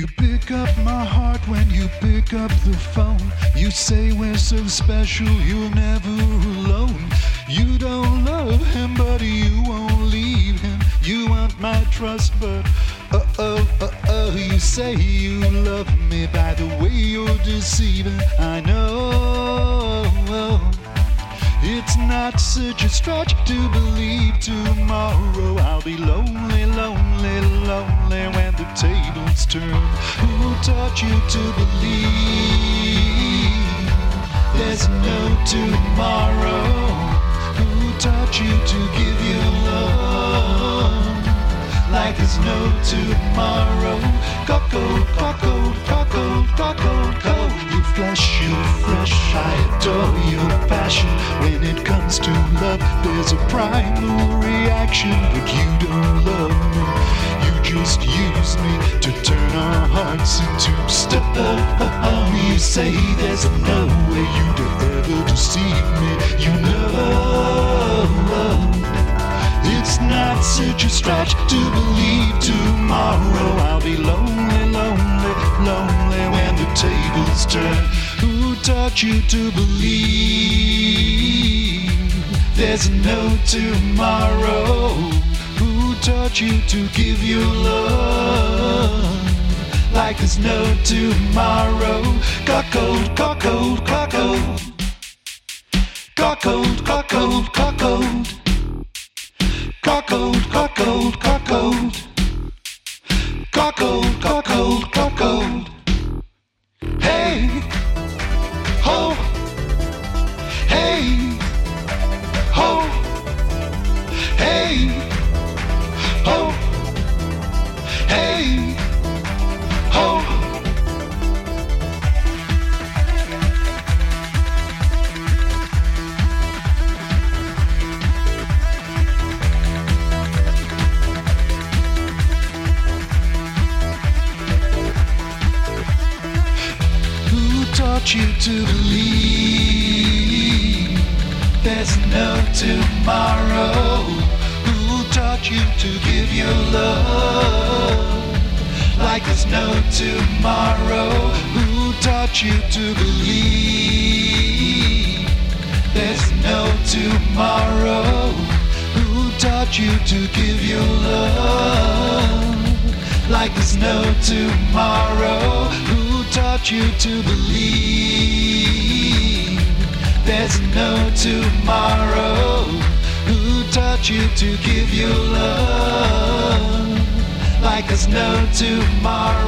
You pick up my heart when you pick up the phone. You say we're so special, you're never alone. You don't love him, but you won't leave him. You want my trust, but uh oh, uh oh. You say you love me by the way you're deceiving. I know. It's not such a stretch to believe tomorrow I'll be lonely, lonely, tables turn. Who taught you to believe there's no tomorrow? Who taught you to give your love like there's no tomorrow? Cuckold, cuckold, cuckold, cuckold, cockle. You flesh, you fresh. I adore your passion. When it comes to love, there's a primal reaction, but you don't love me. Hearts into stone. You say there's no way you'd ever deceive me. You know. It's not such a stretch to believe tomorrow I'll be lonely, lonely, lonely when the tables turn. Who taught you to believe there's no tomorrow? Who taught you to give your love like there's no tomorrow? Cuckold, cuckold, cuckold. Cuckold, cuckold, cuckold. Cuckold, cuckold, cuckold. Cuckold, cuckold, cuckold. Hey, ho, hey, ho, hey, ho, hey, taught you to believe there's no tomorrow? Who taught you to give your love like there's no tomorrow? Who taught you to believe there's no tomorrow? Who taught you to give your love like there's no tomorrow? Who taught you to believe there's no tomorrow? Who taught you to give your love like there's no tomorrow?